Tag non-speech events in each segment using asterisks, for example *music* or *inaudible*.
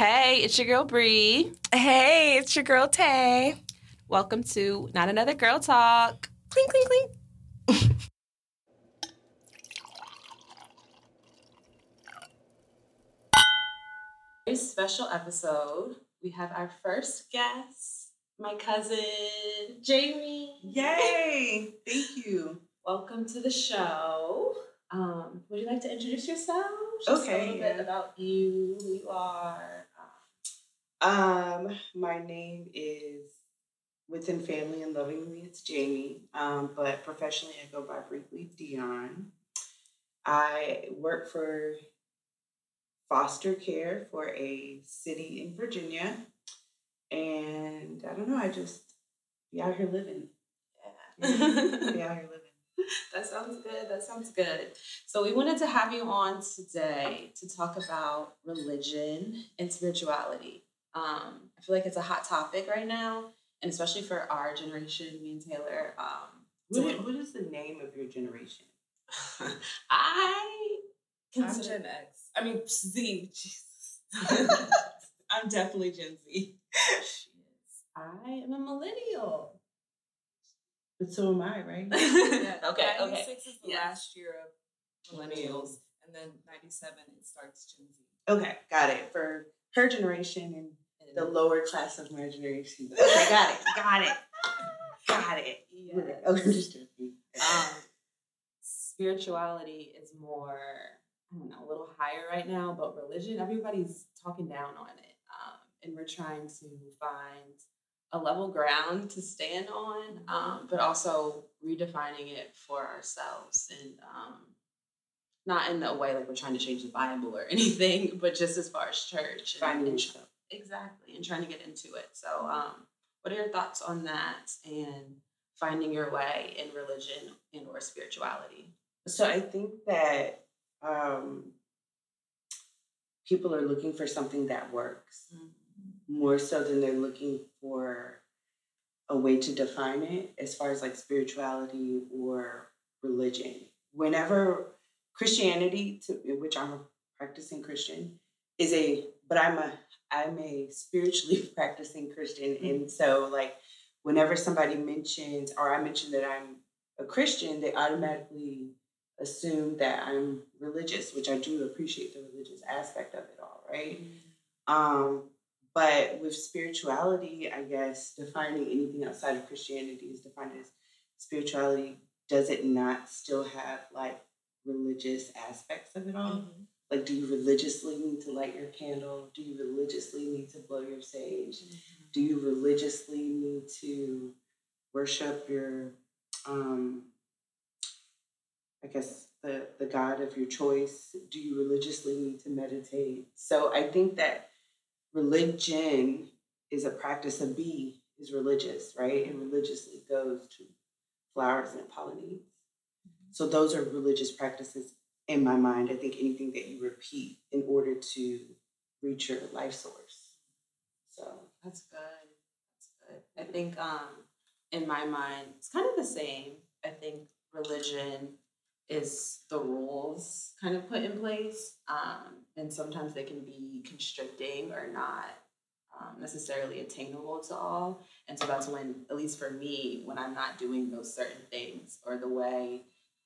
Hey, it's your girl Bri. Hey, it's your girl Tay. Welcome to Not Another Girl Talk. Clink, clink, clink. Very special episode. We have our first guest, my cousin Jamie. Yay! Thank you. Welcome to the show. Um, would you like to introduce yourself? Just Okay, a little yeah. bit about you, who you are. Um, my name is within family and lovingly it's Jamie. Um, but professionally I go by briefly Dion. I work for foster care for a city in Virginia. And I don't know, I just be out here living. Yeah. Be *laughs* out here living. That sounds good. That sounds good. So we wanted to have you on today to talk about religion and spirituality. Um, I feel like it's a hot topic right now, and especially for our generation, me and Taylor. Um, What so is, what is the name of your generation? *laughs* I I'm consider Gen X. I mean Z. *laughs* Jesus. *laughs* I'm definitely Gen Z. I am a millennial. But so am I, right? Yeah, Okay, okay. 96 is the Yes. last year of millennials, and then 97 it starts Gen Z. Okay, got it. For her generation and the lower class of my generation. Okay, got it. Got it. Got it. I'm just joking. um, spirituality is more, I don't know, a little higher right now, but religion, everybody's talking down on it. Um, and we're trying to find a level ground to stand on, um, but also redefining it for ourselves and um, not in a way like we're trying to change the Bible or *laughs* anything, but just as far as church. and- and-. Exactly, and trying to get into it. So, um, what are your thoughts on that and finding your way in religion and or spirituality? So I think that um, people are looking for something that works more so than they're looking for a way to define it as far as like spirituality or religion. Whenever Christianity, to which I'm a practicing Christian, is a but I'm a I'm a spiritually *laughs* practicing Christian, mm-hmm. and so like whenever somebody mentions or I mention that I'm a Christian, they automatically assume that I'm religious, which I do appreciate the religious aspect of it all, right? Mm-hmm. Um, but with spirituality, I guess defining anything outside of Christianity is defined as spirituality. Does it not still have like religious aspects of it all? Mm-hmm. Like, do you religiously need to light your candle? Do you religiously need to blow your sage? Do you religiously need to worship your, um, I guess, the, the God of your choice? Do you religiously need to meditate? So I think that religion is a practice of be is religious, right? And religiously goes to flowers and pollinates. So those are religious practices in my mind. I think anything that you repeat in order to reach your life source. So That's good. That's good. I think um, in my mind, it's kind of the same. I think religion is the rules kind of put in place, um, and sometimes they can be constricting or not um, necessarily attainable to all. And so that's when, at least for me, when I'm not doing those certain things or the way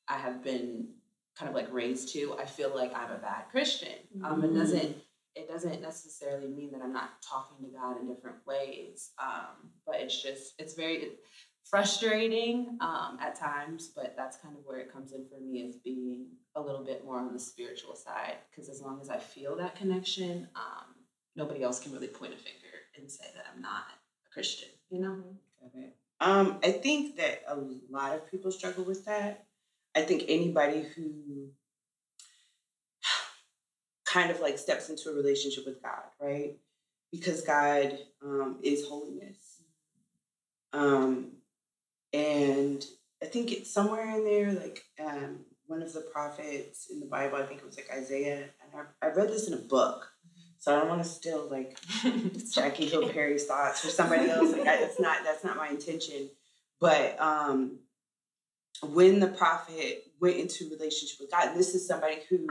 I have been kind of like raised to, I feel like I'm a bad Christian. Um, it Mhm. doesn't it doesn't necessarily mean that I'm not talking to God in different ways. Um, but it's just it's very frustrating um, at times. But that's kind of where it comes in for me is being a little bit more on the spiritual side. Because as long as I feel that connection, um, nobody else can really point a finger and say that I'm not a Christian. You know. Um, I think that a lot of people struggle with that. I think anybody who *sighs* kind of like steps into a relationship with God, right? Because God um, is holiness. Um, and I think it's somewhere in there, like um, one of the prophets in the Bible, I think it was like Isaiah, and I, I read this in a book. So I don't want to steal like *laughs* Jackie Hill Perry's thoughts for somebody else. Like I, it's not that's not my intention. But um, when the prophet went into relationship with God, this is somebody who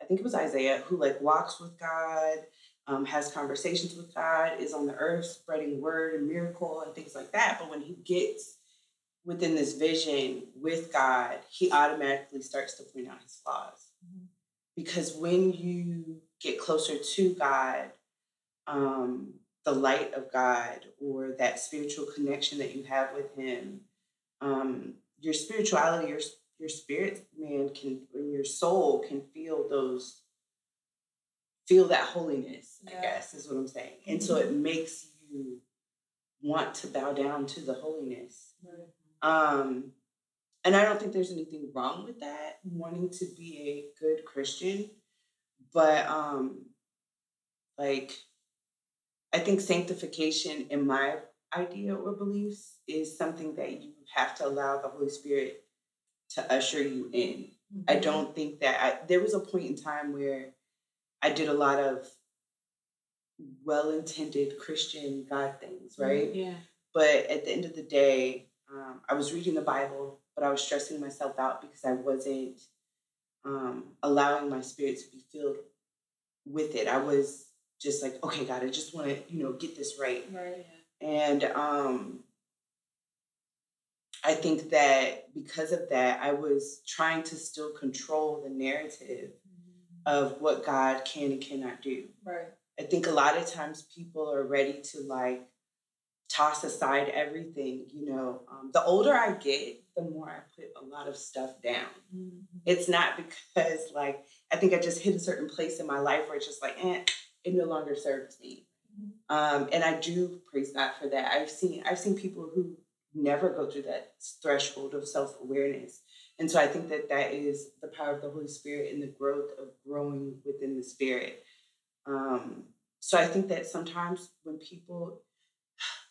I think it was Isaiah who like walks with God, um, has conversations with God, is on the earth spreading word and miracle and things like that. But when he gets within this vision with God, he automatically starts to point out his flaws. Because when you get closer to God, um, the light of God or that spiritual connection that you have with Him, um, your spirituality, your your spirit man can, and your soul can feel those, feel that holiness. I guess is what I'm saying, and so it makes you want to bow down to the holiness. Um, and I don't think there's anything wrong with that, wanting to be a good Christian. But um, like I think sanctification in my idea or beliefs is something that you have to allow the Holy Spirit to usher you in. I don't think that I, there was a point in time where I did a lot of well-intended Christian God things, right? Yeah. But at the end of the day, um, I was reading the Bible, but I was stressing myself out because I wasn't um, allowing my spirit to be filled with it. I was just like, okay, God, I just want to, you know, get this right. Right. And um, I think that because of that, I was trying to still control the narrative of what God can and cannot do. Right. I think a lot of times people are ready to like toss aside everything. You know, um, the older I get, the more I put a lot of stuff down. It's not because like I think I just hit a certain place in my life where it's just like, eh, it no longer serves me. Um, and I do praise God for that. I've seen I've seen people who never go through that threshold of self awareness, and so I think that that is the power of the Holy Spirit and the growth of growing within the Spirit. Um, so I think that sometimes when people,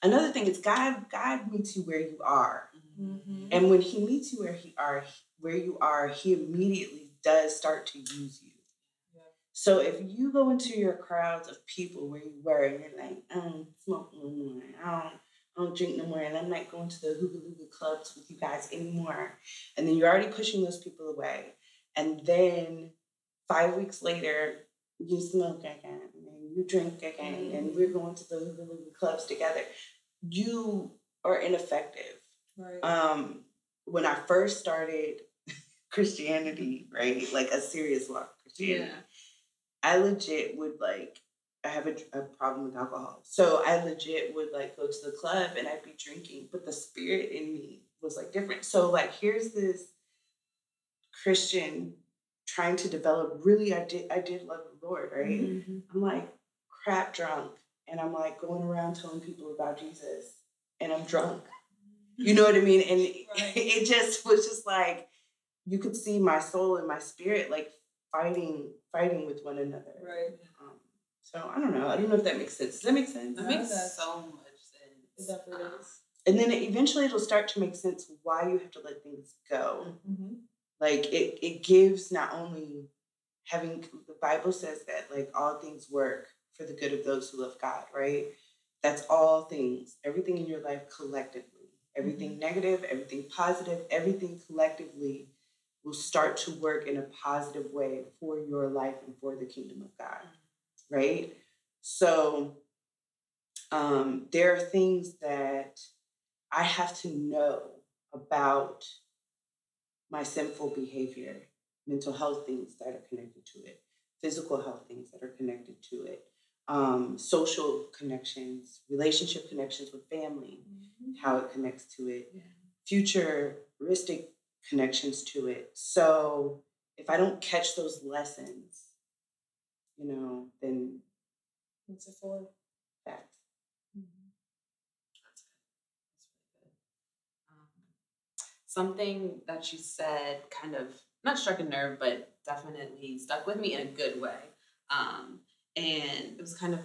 another thing is God God meets you where you are, Mm-hmm. and when He meets you where He are where you are, He immediately does start to use you. Yeah. So if you go into your crowds of people where you were and you're like, I don't smoke no more, I don't, I don't drink no more, and I'm not going to the Hooga Looga clubs with you guys anymore, and then you're already pushing those people away, and then five weeks later you smoke again and you drink again, and we're going to the Hooga Looga clubs together, you are ineffective. Right. um when I first started *laughs* Christianity, right, like a serious walk of Christianity, I legit would like I have a, a problem with alcohol, so I legit would like go to the club and I'd be drinking, but the spirit in me was like different. So like here's this Christian trying to develop. Really, I did I did love the Lord, right? Mm-hmm. I'm like crap drunk, and I'm like going around telling people about Jesus, and I'm drunk. You know what I mean? And *laughs* Right. *laughs* it just was just like you could see my soul and my spirit like fighting, fighting with one another. Right. So I don't know. I don't know if that makes sense. Does that make sense? That makes that's- so much sense. It definitely is. And then it, eventually it'll start to make sense why you have to let things go. Mm-hmm. Like it, it gives not only having the Bible says that like all things work for the good of those who love God, right? That's all things, everything in your life collectively, everything negative, everything positive, everything collectively will start to work in a positive way for your life and for the kingdom of God, right? So um, there are things that I have to know about my sinful behavior, mental health things that are connected to it, physical health things that are connected to it, um, social connections, relationship connections with family, how it connects to it, Yeah. futuristic connections to it. So if I don't catch those lessons, you know, then What's it for? that's That's good. That's really good. Um, something that you said kind of not struck a nerve, but definitely stuck with me in a good way. Um, and it was kind of,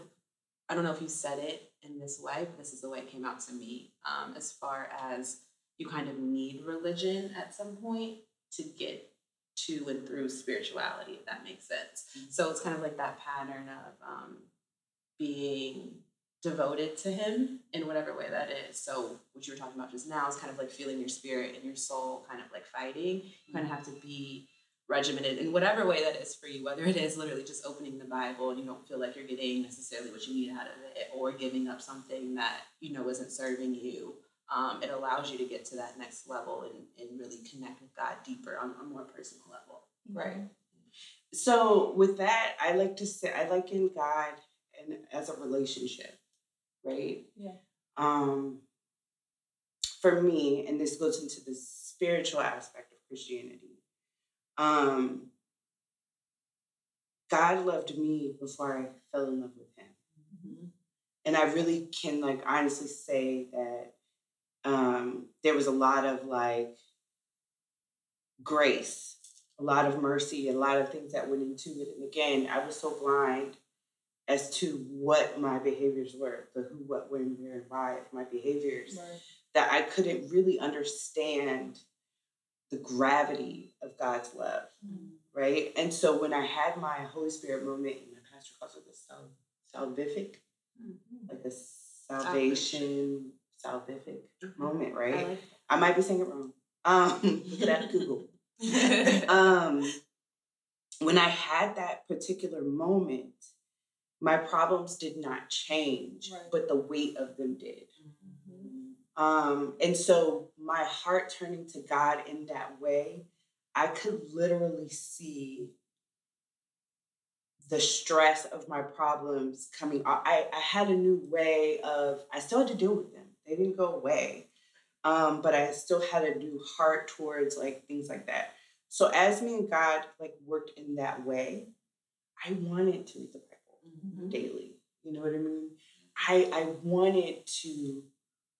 I don't know if you said it in this way, but this is the way it came out to me. Um, as far as you kind of need religion at some point to get to and through spirituality, if that makes sense. So it's kind of like that pattern of um, being devoted to him in whatever way that is. So what you were talking about just now is kind of like feeling your spirit and your soul kind of like fighting. You kind of have to be regimented in whatever way that is for you, whether it is literally just opening the Bible and you don't feel like you're getting necessarily what you need out of it, or giving up something that you know isn't serving you. Um, it allows you to get to that next level and, and really connect with God deeper on a more personal level. Right. So with that, I like to say I like in God and as a relationship, right? Yeah. Um for me, and this goes into the spiritual aspect of Christianity. Um God loved me before I fell in love with him. Mm-hmm. And I really can like honestly say that um there was a lot of like grace a lot of mercy, a lot of things that went into it. And again, I was so blind as to what my behaviors were, the who, what, when, where, and why of my behaviors, Right. that I couldn't really understand the gravity of God's love, right? And so when I had my Holy Spirit moment, and my pastor calls it the sal- salvific, like the salvation, salvific moment, right? I like I might be saying it wrong. Um, *laughs* up, Google *laughs* um, when I had that particular moment, my problems did not change, Right. but the weight of them did. Mm-hmm. Um, and so my heart turning to God in that way, I could literally see the stress of my problems coming out. I, I had a new way of, I still had to deal with them. They didn't go away. Um, but I still had a new heart towards like things like that. So as me and God like worked in that way, I wanted to read the Bible daily. You know what I mean? I I wanted to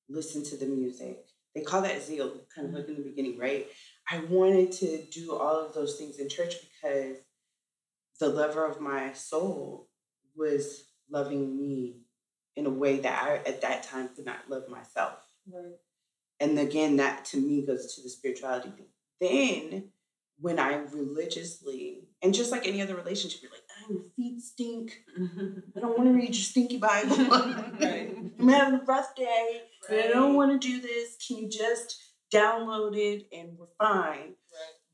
listen to the music. They call that zeal, kind of like in the beginning, right? I wanted to do all of those things in church because the lover of my soul was loving me in a way that I at that time could not love myself. Right. And again, that to me goes to the spirituality thing. Then, when I religiously, and just like any other relationship, you're like, oh, your feet stink. I don't want to read your stinky Bible. *laughs* Right. I'm having a rough day. and I don't want to do this. Can you just download it and we're fine? Right.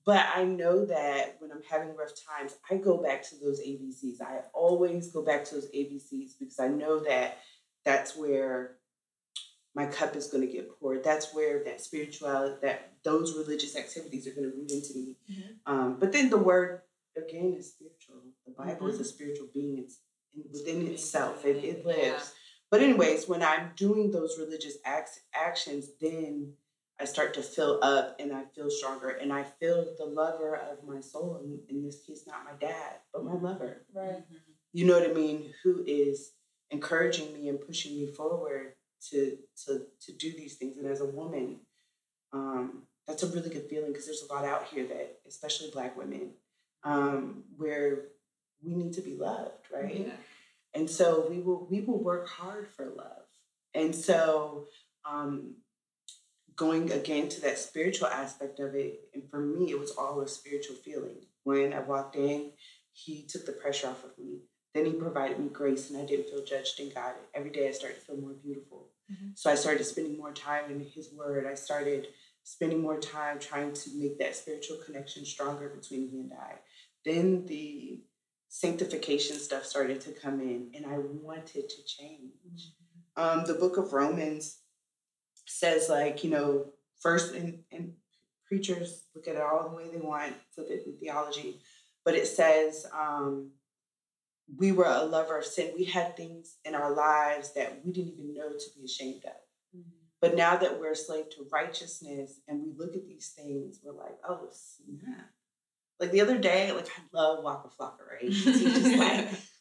But I know that when I'm having rough times, I go back to those ABCs. I always go back to those ABCs because I know that that's where my cup is going to get poured. That's where that spirituality, that those religious activities are going to root into me. Mhm. Um, but then the word again is spiritual. The Bible is a spiritual being. It's in, within itself. It, it lives. Yeah. But anyways, when I'm doing those religious acts, actions, then I start to fill up and I feel stronger and I feel the lover of my soul. In, in this case, not my dad, but my lover. Right. You know what I mean? Who is encouraging me and pushing me forward to to to do these things. And as a woman, um, that's a really good feeling because there's a lot out here that, especially Black women, um, where we need to be loved, right? Yeah. And so we will we will work hard for love. And so um, going again to that spiritual aspect of it, and for me, it was all a spiritual feeling. When I walked in, he took the pressure off of me. Then he provided me grace, and I didn't feel judged in God. Every day, I started to feel more beautiful. Mhm. So I started spending more time in His Word. I started spending more time trying to make that spiritual connection stronger between He and I. Then the sanctification stuff started to come in, and I wanted to change. Um, the book of Romans says, like, you know, first, and, and preachers look at it all the way they want, flip it in theology, but it says, um, we were a lover of sin. We had things in our lives that we didn't even know to be ashamed of. But now that we're a slave to righteousness and we look at these things, we're like, oh, snap. Like the other day, like I love Waka Flocka, right? He's just like, *laughs*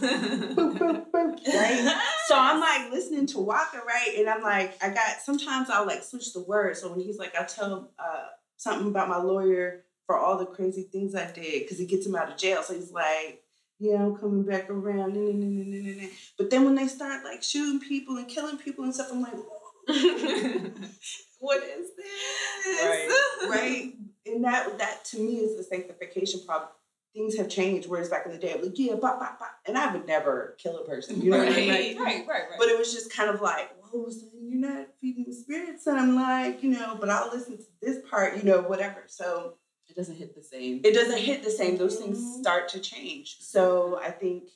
boop, boop, boop, right? So I'm like listening to Waka, right? And I'm like, I got, sometimes I'll like switch the words. So when he's like, I tell uh, something about my lawyer for all the crazy things I did because he gets him out of jail. So he's like, yeah, I'm coming back around. nah, nah, nah. But then when they start like shooting people and killing people and stuff, I'm like, *laughs* what is this? Right. right? And that that to me is the sanctification problem. Things have changed. Whereas back in the day, I'm like, yeah, bop, bop, bop. and I would never kill a person. You know what I mean? Right. Like, Right, right, right. But it was just kind of like, whoa, son, you're not feeding the spirits. And I'm like, you know, but I'll listen to this part, you know, whatever. So it doesn't hit the same. it doesn't hit the same. Those things Mhm. start to change. So I think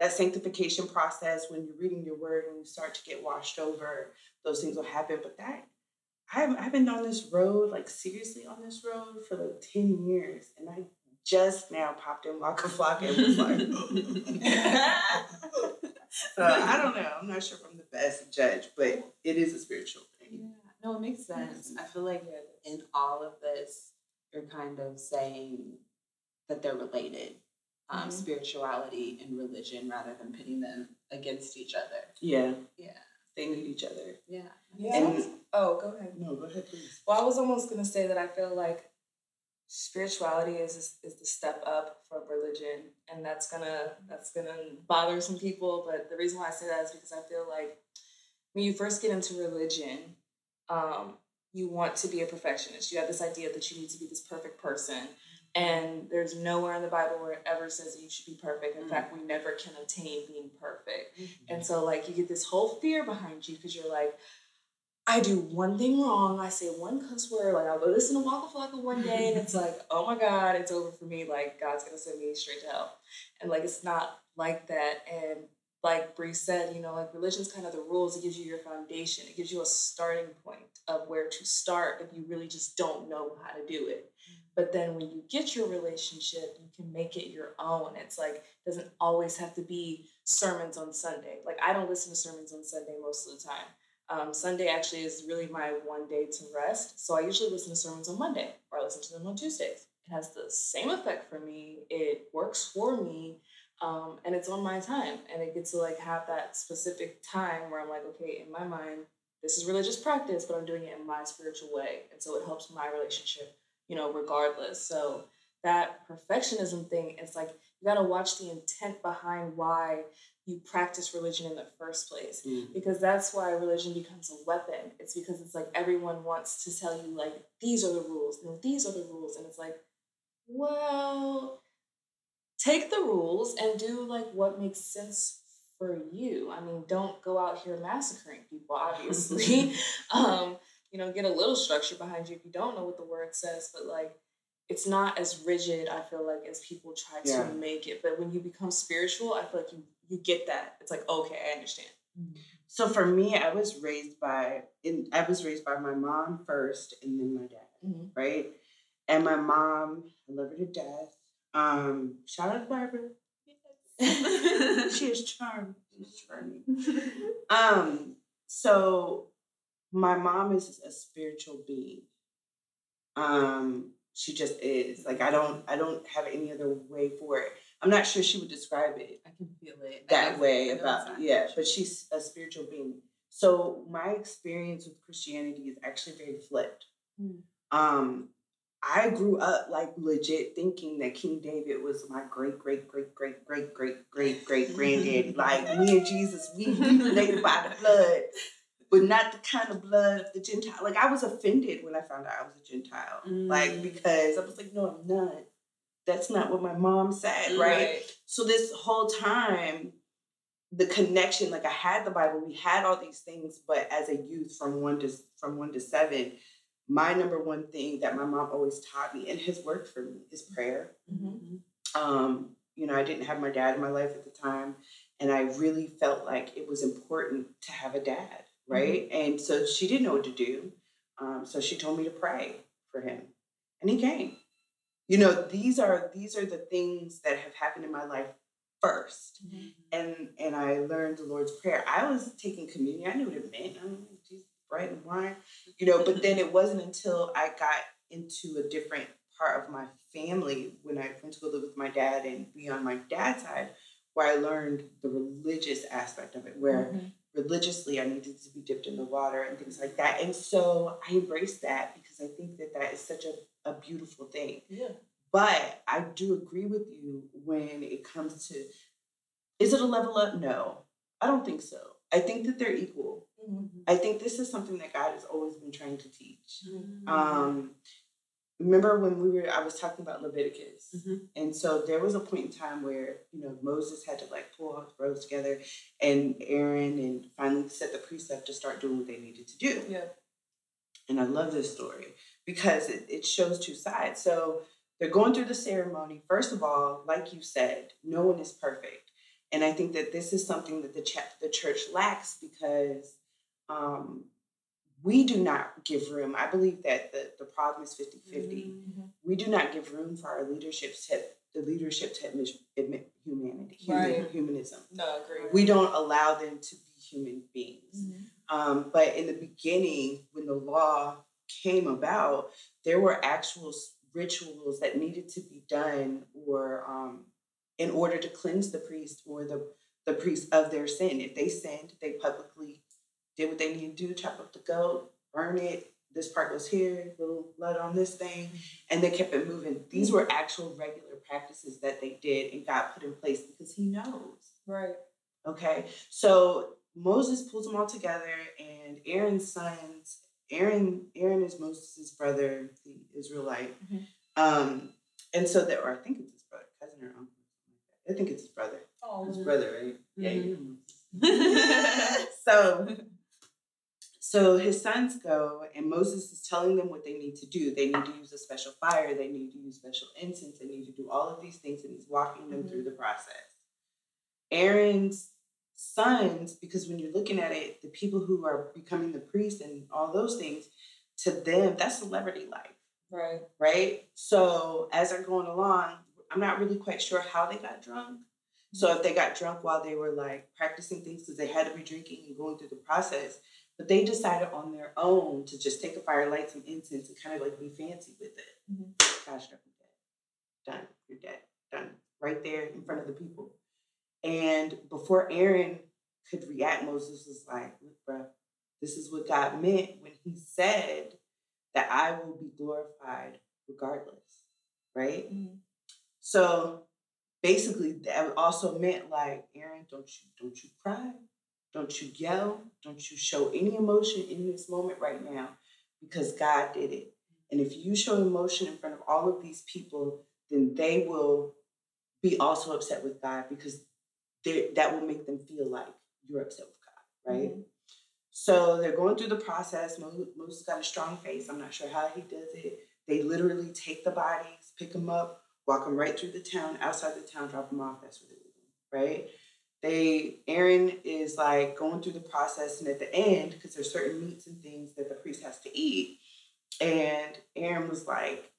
that sanctification process, when you're reading your word and you start to get washed over, those things will happen. But that I've I've been on this road, like seriously on this road for like 10 years. And I just now popped in Waka Flocka and was like, *laughs* *laughs* so I don't know. I'm not sure if I'm the best judge, but it is a spiritual thing. Yeah, thing. no, it makes sense. I feel like in all of this, you're kind of saying that they're related. Um, Mhm. spirituality and religion rather than pitting them against each other. Yeah. Yeah. They need each other. Yeah. Yeah. And- oh, go ahead. No, go ahead, please. Well, I was almost gonna say that I feel like spirituality is is the step up from religion, and that's gonna that's gonna bother some people. But the reason why I say that is because I feel like when you first get into religion, um, you want to be a perfectionist. You have this idea that you need to be this perfect person, and there's nowhere in the Bible where it ever says that you should be perfect. In Mm. fact, we never can attain being perfect. And so like you get this whole fear behind you because you're like, I do one thing wrong, I say one cuss word, like I'll go listen to Waka Flocka one day and it's like, *laughs* oh my God, it's over for me. Like God's gonna send me straight to hell. And like it's not like that. And like Bri said, you know, like religion's kind of the rules. It gives you your foundation. It gives you a starting point of where to start if you really just don't know how to do it. Mm-hmm. But then when you get your relationship, you can make it your own. It's like it doesn't always have to be sermons on Sunday. Like I don't listen to sermons on Sunday most of the time. Um, Sunday actually is really my one day to rest. So I usually listen to sermons on Monday or I listen to them on Tuesdays. It has the same effect for me. It works for me. Um, and it's on my time. And it gets to like have that specific time where I'm like, okay, in my mind, this is religious practice, but I'm doing it in my spiritual way. And so it helps my relationship, you know, regardless. So that perfectionism thing, it's like you gotta watch the intent behind why you practice religion in the first place Mm. because that's why religion becomes a weapon. It's because it's like everyone wants to tell you like these are the rules, no, these are the rules, and it's like, well, take the rules and do like what makes sense for you. I mean, don't go out here massacring people, obviously. *laughs* *laughs* um, you know, get a little structure behind you if you don't know what the word says, but like it's not as rigid, I feel like, as people try Yeah. to make it. But when you become spiritual, I feel like you you get that. It's like, okay, I understand. So for me, I was raised by in I was raised by my mom first and then my dad, Mhm. right? And my mom, I love her to death. Um, shout out to Barbara. she is charming. She's charming. *laughs* Um, so my mom is a spiritual being. Um, she just is. Like I don't I don't have any other way for it. I'm not sure she would describe it I can feel it. That way about yeah but she's a spiritual being so my experience with christianity is actually very flipped Mm. um i grew up like legit thinking that king david was my great great great great great great great great granddaddy *laughs* like me and jesus we, we related by the *laughs* blood but not the kind of blood of the gentile like i was offended when i found out i was a gentile like Mm. because i was like no i'm not that's not what my mom said right so this whole time, the connection, like I had the Bible, we had all these things, but as a youth from one to from one to seven, my number one thing that my mom always taught me and has worked for me is prayer. Mhm. Um, you know, I didn't have my dad in my life at the time, and I really felt like it was important to have a dad, right? And so she didn't know what to do. Um, so she told me to pray for him. And he came. You know, these are these are the things that have happened in my life first. And and I learned the Lord's Prayer. I was taking communion. I knew what it meant. I mean, Jesus, bread and wine. You know, but then it wasn't until I got into a different part of my family when I went to go live with my dad and be on my dad's side where I learned the religious aspect of it, where Mhm. religiously I needed to be dipped in the water and things like that. And so I embraced that because I think that that is such a, a beautiful thing. Yeah. But I do agree with you when it comes to is it a level up? No, I don't think so. I think that they're equal. Mhm. I think this is something that God has always been trying to teach. Mhm. Um, remember when we were, I was talking about Leviticus. Mhm. And so there was a point in time where, you know, Moses had to like pull all the bros together and Aaron and finally set the precept to start doing what they needed to do. Yeah. And I love this story because it, it shows two sides. So they're going through the ceremony. First of all, like you said, no one is perfect. And I think that this is something that the, ch- the church lacks because um, we do not give room. I believe that the, the problem is 50 50. Mm-hmm. We do not give room for our leadership to the leadership to admit, admit humanity, human, Right. humanism. No, agree. We don't allow them to be human beings. Mm-hmm. Um, but in the beginning, when the law came about, there were actual rituals that needed to be done, or um, in order to cleanse the priest or the the priest of their sin. If they sinned, they publicly did what they needed to do: chop up the goat, burn it. This part was here, little blood on this thing, and they kept it moving. These were actual regular practices that they did, and God put in place because He knows. Right. Okay, so Moses pulls them all together, and Aaron's sons. Aaron, Aaron is Moses' brother, the Israelite. Mhm. Um, and so that, or I think it's his brother, cousin or uncle. I think it's his brother. Oh, His brother, right? Yeah, Mhm. you know *laughs* so, so his sons go, and Moses is telling them what they need to do. They need to use a special fire. They need to use special incense. They need to do all of these things, and he's walking them Mhm. through the process. Aaron's sons, because when you're looking at it, the people who are becoming the priest and all those things, to them, that's celebrity life Right. right? So as they're going along, I'm not really quite sure how they got drunk. So if they got drunk while they were like practicing things because they had to be drinking and going through the process, but they decided on their own to just take a fire, light some incense, and kind of like be fancy with it. Mhm. Gosh, you're dead. Done. You're dead. Done. Right there in front of the people. And before Aaron could react, Moses was like, "Look, bro, this is what God meant when He said that I will be glorified regardless, right? Mhm. So basically, that also meant like, Aaron, don't you don't you cry, don't you yell, don't you show any emotion in this moment right now, because God did it. And if you show emotion in front of all of these people, then they will be also upset with God because that will make them feel like you're upset with God, right? Mhm. So they're going through the process. Moses got a strong face. I'm not sure how he does it. They literally take the bodies, pick them up, walk them right through the town, outside the town, drop them off. That's what they do, right? They Aaron is like going through the process, and at the end, because there's certain meats and things that the priest has to eat, and Aaron was like,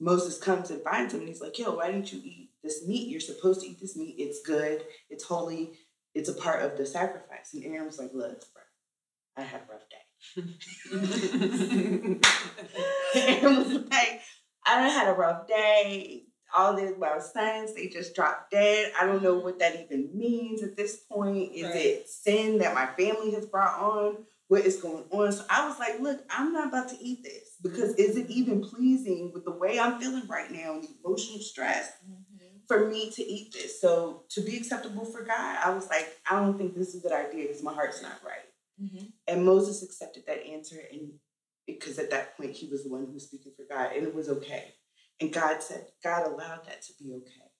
Moses comes and finds him, and he's like, "Yo, why didn't you eat this meat? You're supposed to eat this meat. It's good. It's holy. It's a part of the sacrifice." And Aaron was like, "Look, bro, I had a rough day." *laughs* *laughs* Aaron was like, "I had a rough day. All these my sons, they just dropped dead. I don't know what that even means at this point. Is Right. it sin that my family has brought on? What is going on?" So I was like, "Look, I'm not about to eat this because mm-hmm. is it even pleasing with the way I'm feeling right now and the emotional stress?" Mm-hmm. For me to eat this. So to be acceptable for God, I was like, I don't think this is a good idea because my heart's not right. Mhm. And Moses accepted that answer, and because at that point he was the one who was speaking for God, and it was okay. And God said, God allowed that to be okay.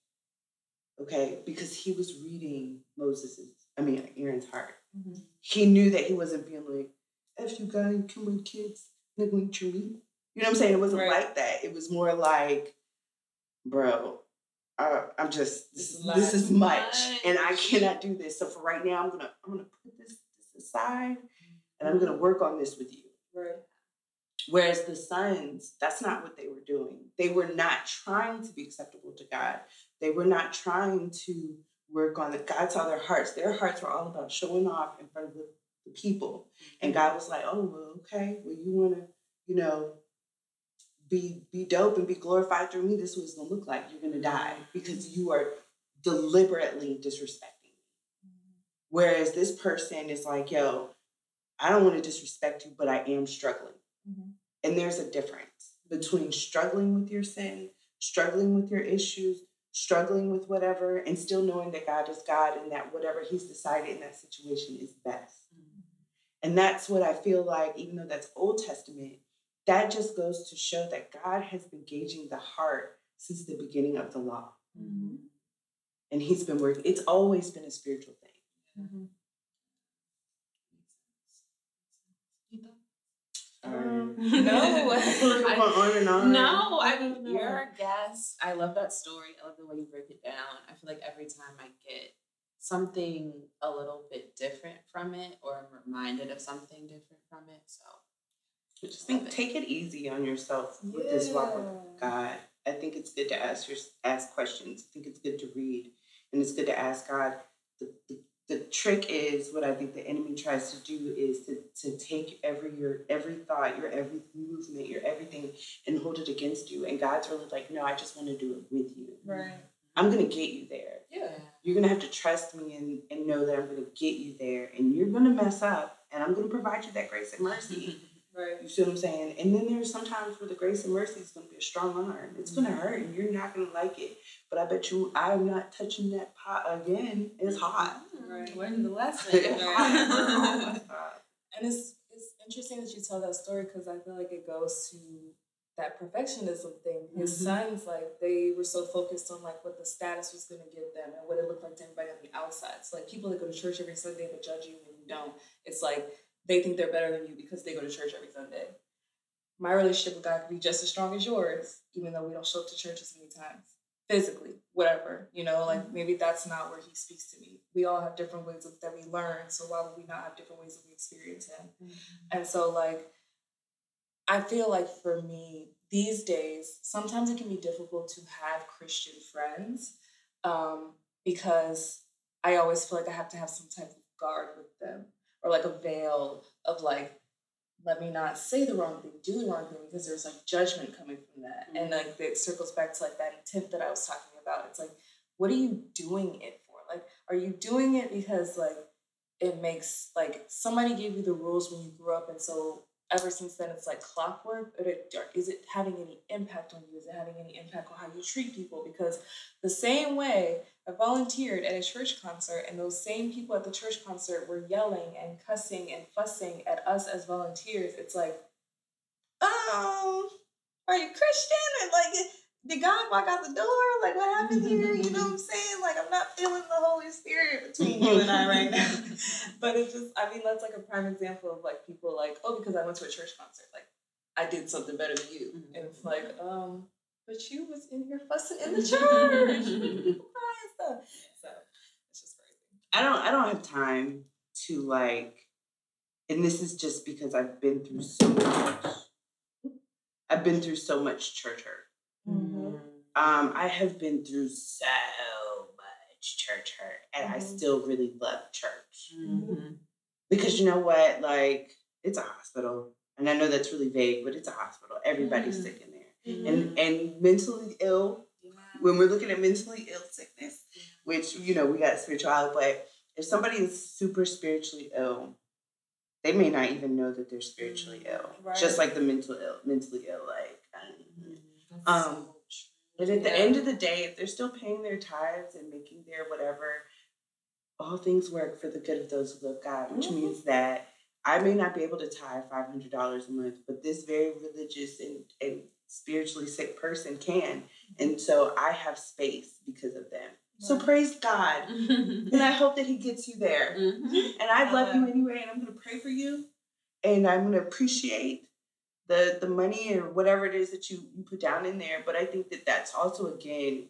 Okay, because he was reading Moses's, I mean Aaron's heart. Mhm. He knew that he wasn't being like, if you guys, you kill my kids, they're going to eat." You know what I'm saying? It wasn't Right. like that. It was more like, bro, uh, I'm just this, this is much, Much. and I cannot do this. So for right now, I'm gonna I'm gonna put this, this aside, and I'm gonna work on this with you. Right. Whereas the sons, that's not what they were doing. They were not trying to be acceptable to God. They were not trying to work on it. God saw their hearts. Their hearts were all about showing off in front of the, people. And God was like, oh, well, okay, well, you want to, you know, be be dope and be glorified through me. This is what it's gonna look like. You're gonna die because you are deliberately disrespecting me. Whereas this person is like, yo, I don't want to disrespect you, but I am struggling. Mhm. And there's a difference between struggling with your sin, struggling with your issues, struggling with whatever, and still knowing that God is God and that whatever He's decided in that situation is best. And that's what I feel like, even though that's Old Testament, that just goes to show that God has been gauging the heart since the beginning of the law. Mhm. And He's been working, it's always been a spiritual thing. Mhm. Um, No. I feel like I'm I- on on. No, I mean No. you're a guest. I love that story. I love the way you break it down. I feel like every time I get something a little bit different from it, or I'm reminded of something different from it. So I just think take it easy on yourself with this walk with God. I think it's good to ask your ask questions. I think it's good to read, and it's good to ask God. The, the, the trick is what I think the enemy tries to do is to, to take every your every thought, your every movement, your everything, and hold it against you. And God's really like, no, I just want to do it with you. Right. I'm gonna get you there. Yeah. You're gonna have to trust me and, and know that I'm gonna get you there. And you're gonna mess up, and I'm gonna provide you that grace and mercy. *laughs* Right. You see what I'm saying? And then there's sometimes where the grace and mercy is going to be a strong arm. It's going to hurt and you're not going to like it. But I bet you I'm not touching that pot again. It's hot. Right. Learn the lesson. *laughs* *laughs* Oh. And it's it's interesting that you tell that story because I feel like it goes to that perfectionism thing. His Mhm. sons, like they were so focused on like what the status was gonna give them and what it looked like to everybody on the outside. So like people that go to church every Sunday but judge you when you don't. It's like they think they're better than you because they go to church every Sunday. My relationship with God could be just as strong as yours, even though we don't show up to church as many times. Physically, whatever. You know, like maybe that's not where he speaks to me. We all have different ways of, that we learn, so why would we not have different ways that we experience him? And so, like, I feel like for me, these days, sometimes it can be difficult to have Christian friends um, because I always feel like I have to have some type of guard with them or like a veil of like, let me not say the wrong thing, do the wrong thing because there's like judgment coming from that. Mm-hmm. And like it circles back to like that intent that I was talking about. It's like, what are you doing it for? Like, are you doing it because like it makes like somebody gave you the rules when you grew up and so ever since then it's like clockwork or is it having any impact on you is it having any impact on how you treat people because the same way i volunteered at a church concert and those same people at the church concert were yelling and cussing and fussing at us as volunteers it's like oh are you christian and like did God walk out the door? Like, what happened here? You know what I'm saying? Like, I'm not feeling the Holy Spirit between you and I right now. *laughs* but it's just, I mean, that's like a prime example of like people like, oh, because I went to a church concert, like I did something better than you. And it's like, um, but you was in here fussing in the *laughs* church, people crying stuff. So it's just crazy. I don't I don't have time to like and this is just because I've been through so much I've been through so much church hurt. Mm-hmm. Um, I have been through so much church hurt, and I Mhm. still really love church Mm-hmm. because you know what? Like, it's a hospital, and I know that's really vague, but it's a hospital. Everybody's Mhm. sick in there, Mm-hmm. and and mentally ill. When we're looking at mentally ill sickness, which you know we got spirituality, but if somebody is super spiritually ill, they may not even know that they're spiritually ill. Right. Just like the mental ill, mentally ill, like. um, That's Um, so. But at the end of the day, if they're still paying their tithes and making their whatever, all things work for the good of those who love God, which Mhm. means that I may not be able to tithe five hundred dollars a month, but this very religious and, and spiritually sick person can. And so I have space because of them. So praise God. *laughs* And I hope that He gets you there. Mhm. And I love you anyway, and I'm gonna pray for you. And I'm gonna appreciate the the money or whatever it is that you, you put down in there. But I think that that's also again,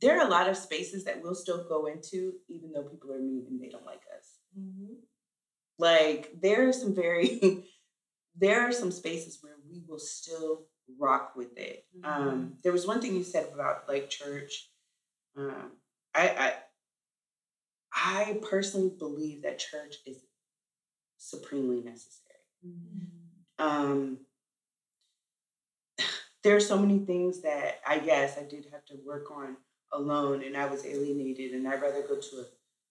there are a lot of spaces that we'll still go into, even though people are mean and they don't like us. Mm-hmm. Like there are some very, *laughs* there are some spaces where we will still rock with it. Um, there was one thing you said about like church. Um, I, I I personally believe that church is supremely necessary. Um, there are so many things that I guess I did have to work on alone, and I was alienated, and I'd rather go to a,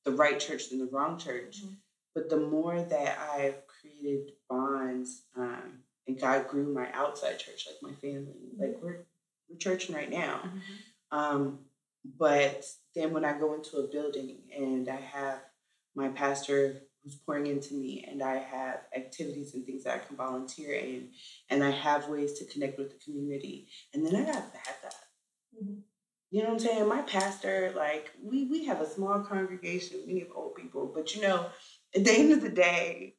the right church than the wrong church. Mhm. But the more that I've created bonds, um, and God grew my outside church, like my family, like we're we're churching right now. Mm-hmm. Um, but then when I go into a building and I have my pastor who's pouring into me, and I have activities and things that I can volunteer in, and I have ways to connect with the community, and then I got backup. Mhm. You know what I'm saying? My pastor, like, we we have a small congregation, we have old people, but you know, at the end of the day,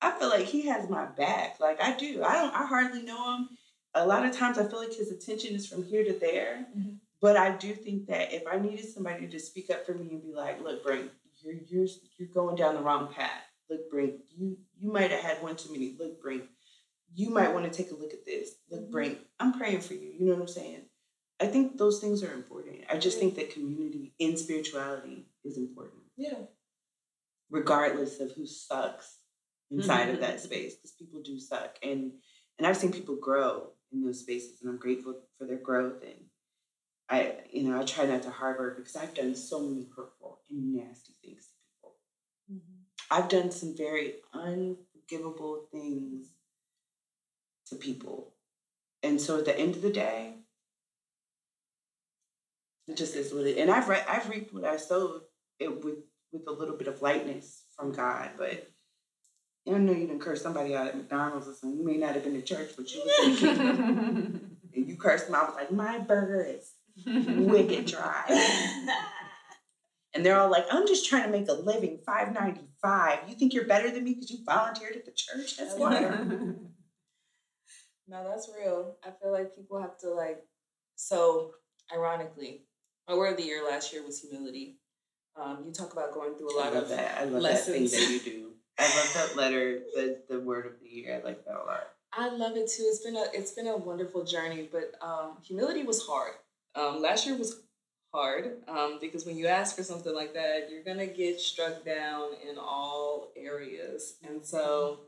I feel like he has my back. Like I do. I don't. I hardly know him. A lot of times, I feel like his attention is from here to there. Mhm. But I do think that if I needed somebody to speak up for me and be like, "Look, Brink, you're you're you're going down the wrong path. Look, Brink, you you might have had one too many. Look, Brink, you might want to take a look at this. Look, Mhm. Brink, I'm praying for you. You know what I'm saying? I think those things are important. I just think that community in spirituality is important Yeah. regardless of who sucks inside of mm-hmm. that space because people do suck. And and i've seen people grow in those spaces and i'm grateful for their growth. And i you know i try not to harbor because i've done so many hurtful and nasty things to people. Mm-hmm. I've done some very unforgivable things to people. And so at the end of the day it just is what it and i've re- i've reaped what i sowed it with with a little bit of lightness from God, but I know you didn't curse somebody out at McDonald's or something. You may not have been to church, but you was *laughs* and you cursed them. I was like, my burger is wicked dry. *laughs* and they're all like, I'm just trying to make a living, five ninety five. You think you're better than me because you volunteered at the church? That's *laughs* why. No, that's real. I feel like people have to like. So, ironically, my word of the year last year was humility. Um, you talk about going through a lot love of that. I love lessons. that thing that you do. I love that letter, the the word of the year. I like that a lot. I love it too. It's been a it's been a wonderful journey, but um, humility was hard. Um, last year was hard um, because when you ask for something like that, you're gonna get struck down in all areas, and so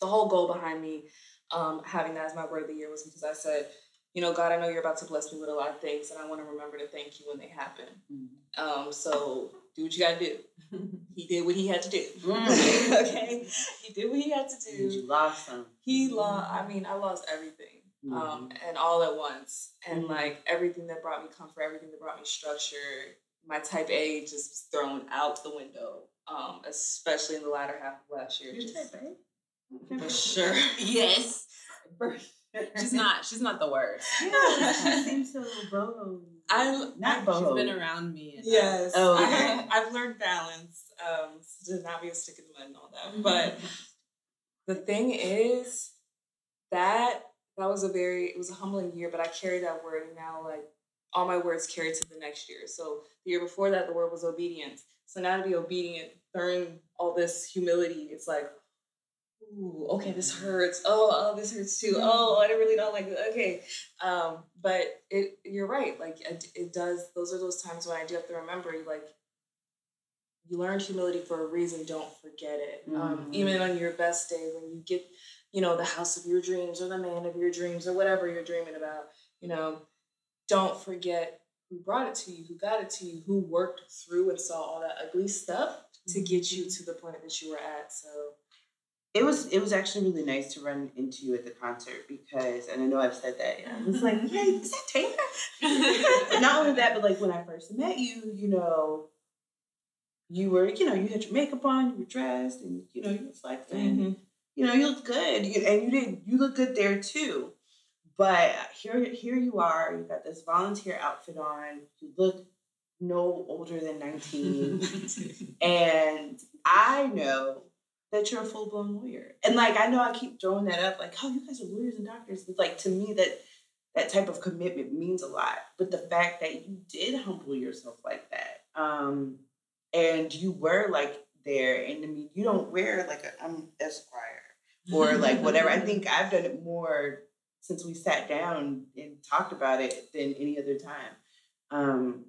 the whole goal behind me um, having that as my word of the year was because I said, you know, God, I know you're about to bless me with a lot of things, and I want to remember to thank you when they happen. Um, so do what you got to do. *laughs* He did what he had to do. Mm. *laughs* okay, he did what he had to And do you lost some. he lost i mean i lost everything um, and all at once and Mhm. like everything that brought me comfort everything that brought me structure my type a just was thrown out the window um, especially in the latter half of last year You're just- type A? for sure *laughs* yes. She's not. She's not the worst. Yeah, she *laughs* seems so boho. i'm Not She's boho. been around me. enough. yes Oh, I okay. have, i've learned balance um, to not be a stick in the mud and all that but the thing is that that was a very it was a humbling year but i carry that word and now like all my words carried to the next year so the year before that the word was obedience so now to be obedient during all this humility it's like ooh okay this hurts. Oh oh this hurts too. Oh i really don't like it okay. Um but it you're right like it, it does those are those times when i do have to remember like you learned humility for a reason don't forget it. Um, Mhm. even on your best day when you get you know the house of your dreams or the man of your dreams or whatever you're dreaming about you know don't forget who brought it to you who got it to you who worked through and saw all that ugly stuff to get you to the point that you were at so It was it was actually really nice to run into you at the concert because, and I know I've said that. I was like, yeah, is that Taylor? *laughs* not only that, but like when I first met you, you know, you were, you know, you had your makeup on, you were dressed, and you know, you was like, Mm-hmm. you know, you looked good, you, and you did, you look good there too. But here, here you are. You got this volunteer outfit on. You look no older than nineteen. *laughs* And I know that you're a full blown lawyer. And like I know I keep throwing that up, like, oh, you guys are lawyers and doctors. But like to me that that type of commitment means a lot. But the fact that you did humble yourself like that, um, and you were like there, and I mean you don't wear like a I'm esquire or like whatever. I think I've done it more since we sat down and talked about it than any other time. Um,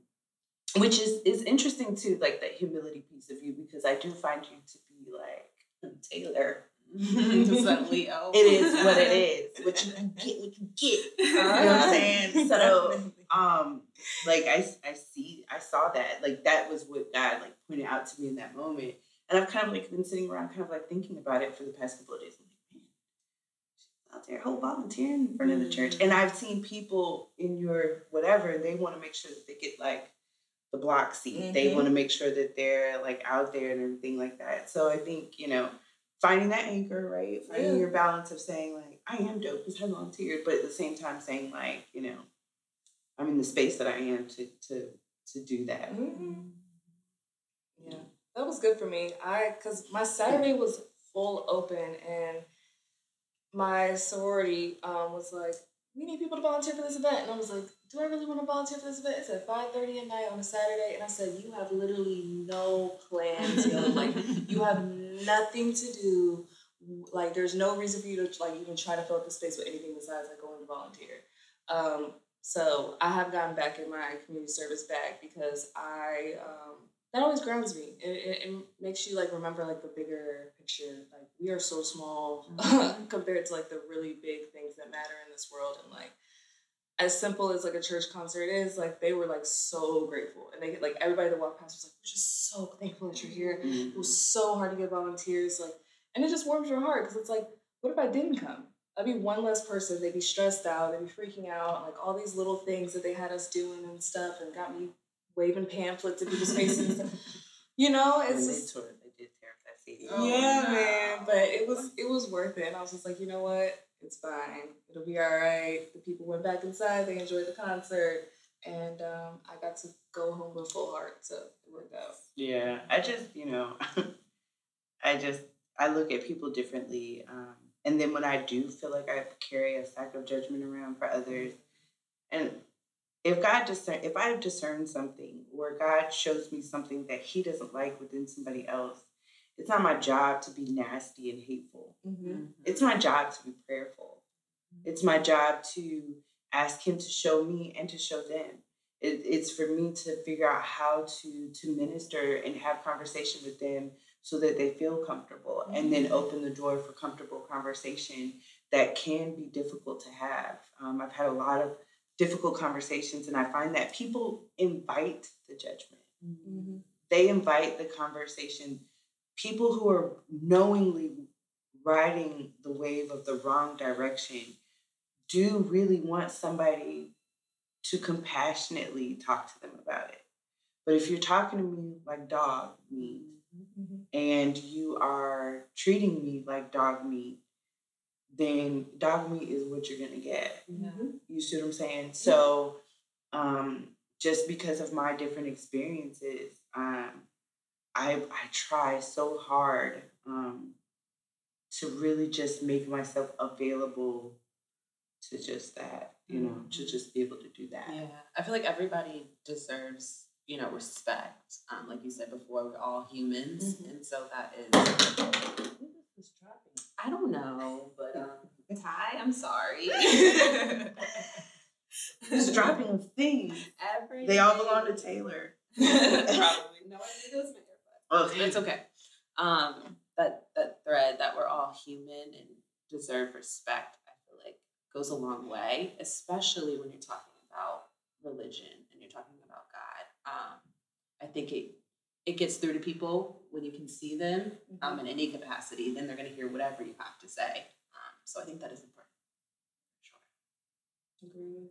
which is is interesting too, like the humility piece of you, because I do find you to be like Taylor. *laughs* Leo? *laughs* It is what it is. *laughs* What you get, what you get. You know what I'm saying? So, um, like I, I see, I saw that. Like that was what God like pointed out to me in that moment, and I've kind of like been sitting around, kind of like thinking about it for the past couple of days. I'm like, man, she's out there whole volunteering in front of the church, and I've seen people in your whatever. They want to make sure that they get like the block seat. They Mhm. want to make sure that they're like out there and everything like that. So I think you know finding that anchor, right? Finding Yeah. your balance of saying like, I am dope because I volunteered, but at the same time saying like, you know, I'm in the space that I am to to to do that. Mhm. Yeah, that was good for me. I because my Saturday was full open, and my sorority um, was like, "We need people to volunteer for this event," and I was like, "Do I really want to volunteer for this event?" It's at five thirty at night on a Saturday, and I said, "You have literally no plans, yo. *laughs* like you have nothing to do." Like there's no reason for you to like even try to fill up the space with anything besides like going to volunteer. Um, so I have gotten back in my community service bag because I um, that always grounds me. It, it, it, makes you like remember like the bigger picture. Like we are so small mm-hmm. *laughs* compared to like the really big things that matter in this world. And like as simple as like a church concert is, like they were like so grateful, and they like everybody that walked past was like, "We're just so thankful that you're here." Mm-hmm. It was so hard to get volunteers, like, and it just warms your heart because it's like, what if I didn't come? I'd be one less person. They'd be stressed out. They'd be freaking out. Like all these little things that they had us doing and stuff, and got me waving pamphlets in people's faces. *laughs* you know, it's just, they, did tear up that CD. Oh, yeah, man. But it was it was worth it. And I was just like, you know what? It's fine. It'll be all right. The people went back inside. They enjoyed the concert, and um, I got to go home with full heart. So it worked out. Yeah, I just you know, *laughs* I just I look at people differently. Um, and then when I do feel like I carry a sack of judgment around for others, and if God discern, if I discern something or God shows me something that He doesn't like within somebody else, it's not my job to be nasty and hateful. Mm-hmm. It's my job to be prayerful. Mm-hmm. It's my job to ask Him to show me and to show them. It, it's for me to figure out how to to minister and have conversation with them so that they feel comfortable mm-hmm. and then mm-hmm. open the door for comfortable conversation that can be difficult to have. Um, I've had a lot of difficult conversations, and I find that people invite the judgment. Mm-hmm. They invite the conversation. People who are knowingly riding the wave of the wrong direction do really want somebody to compassionately talk to them about it. But if you're talking to me like dog meat, mm-hmm. and you are treating me like dog meat, then dog meat is what you're gonna get. Mm-hmm. You see what I'm saying? So, um, just because of my different experiences, um, I I try so hard um, to really just make myself available to just that, you know, mm-hmm. to just be able to do that. Yeah, I feel like everybody deserves you know respect. Um, like you said before, we're all humans, mm-hmm. and so that is. I don't know, but um, Ty, I'm sorry. It's dropping *laughs* things. Every they all belong to Taylor. *laughs* Probably. No, I think it *laughs* was my earbuds. Okay. It's okay. Um, that that thread that we're all human and deserve respect, I feel like goes a long way, especially when you're talking about religion and you're talking about God. Um, I think it it gets through to people when you can see them um, mm-hmm. in any capacity. Then they're going to hear whatever you have to say. Um, so I think that is important. Sure. Agree.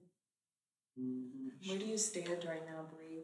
Mm-hmm. Where do you stand right now, Bri,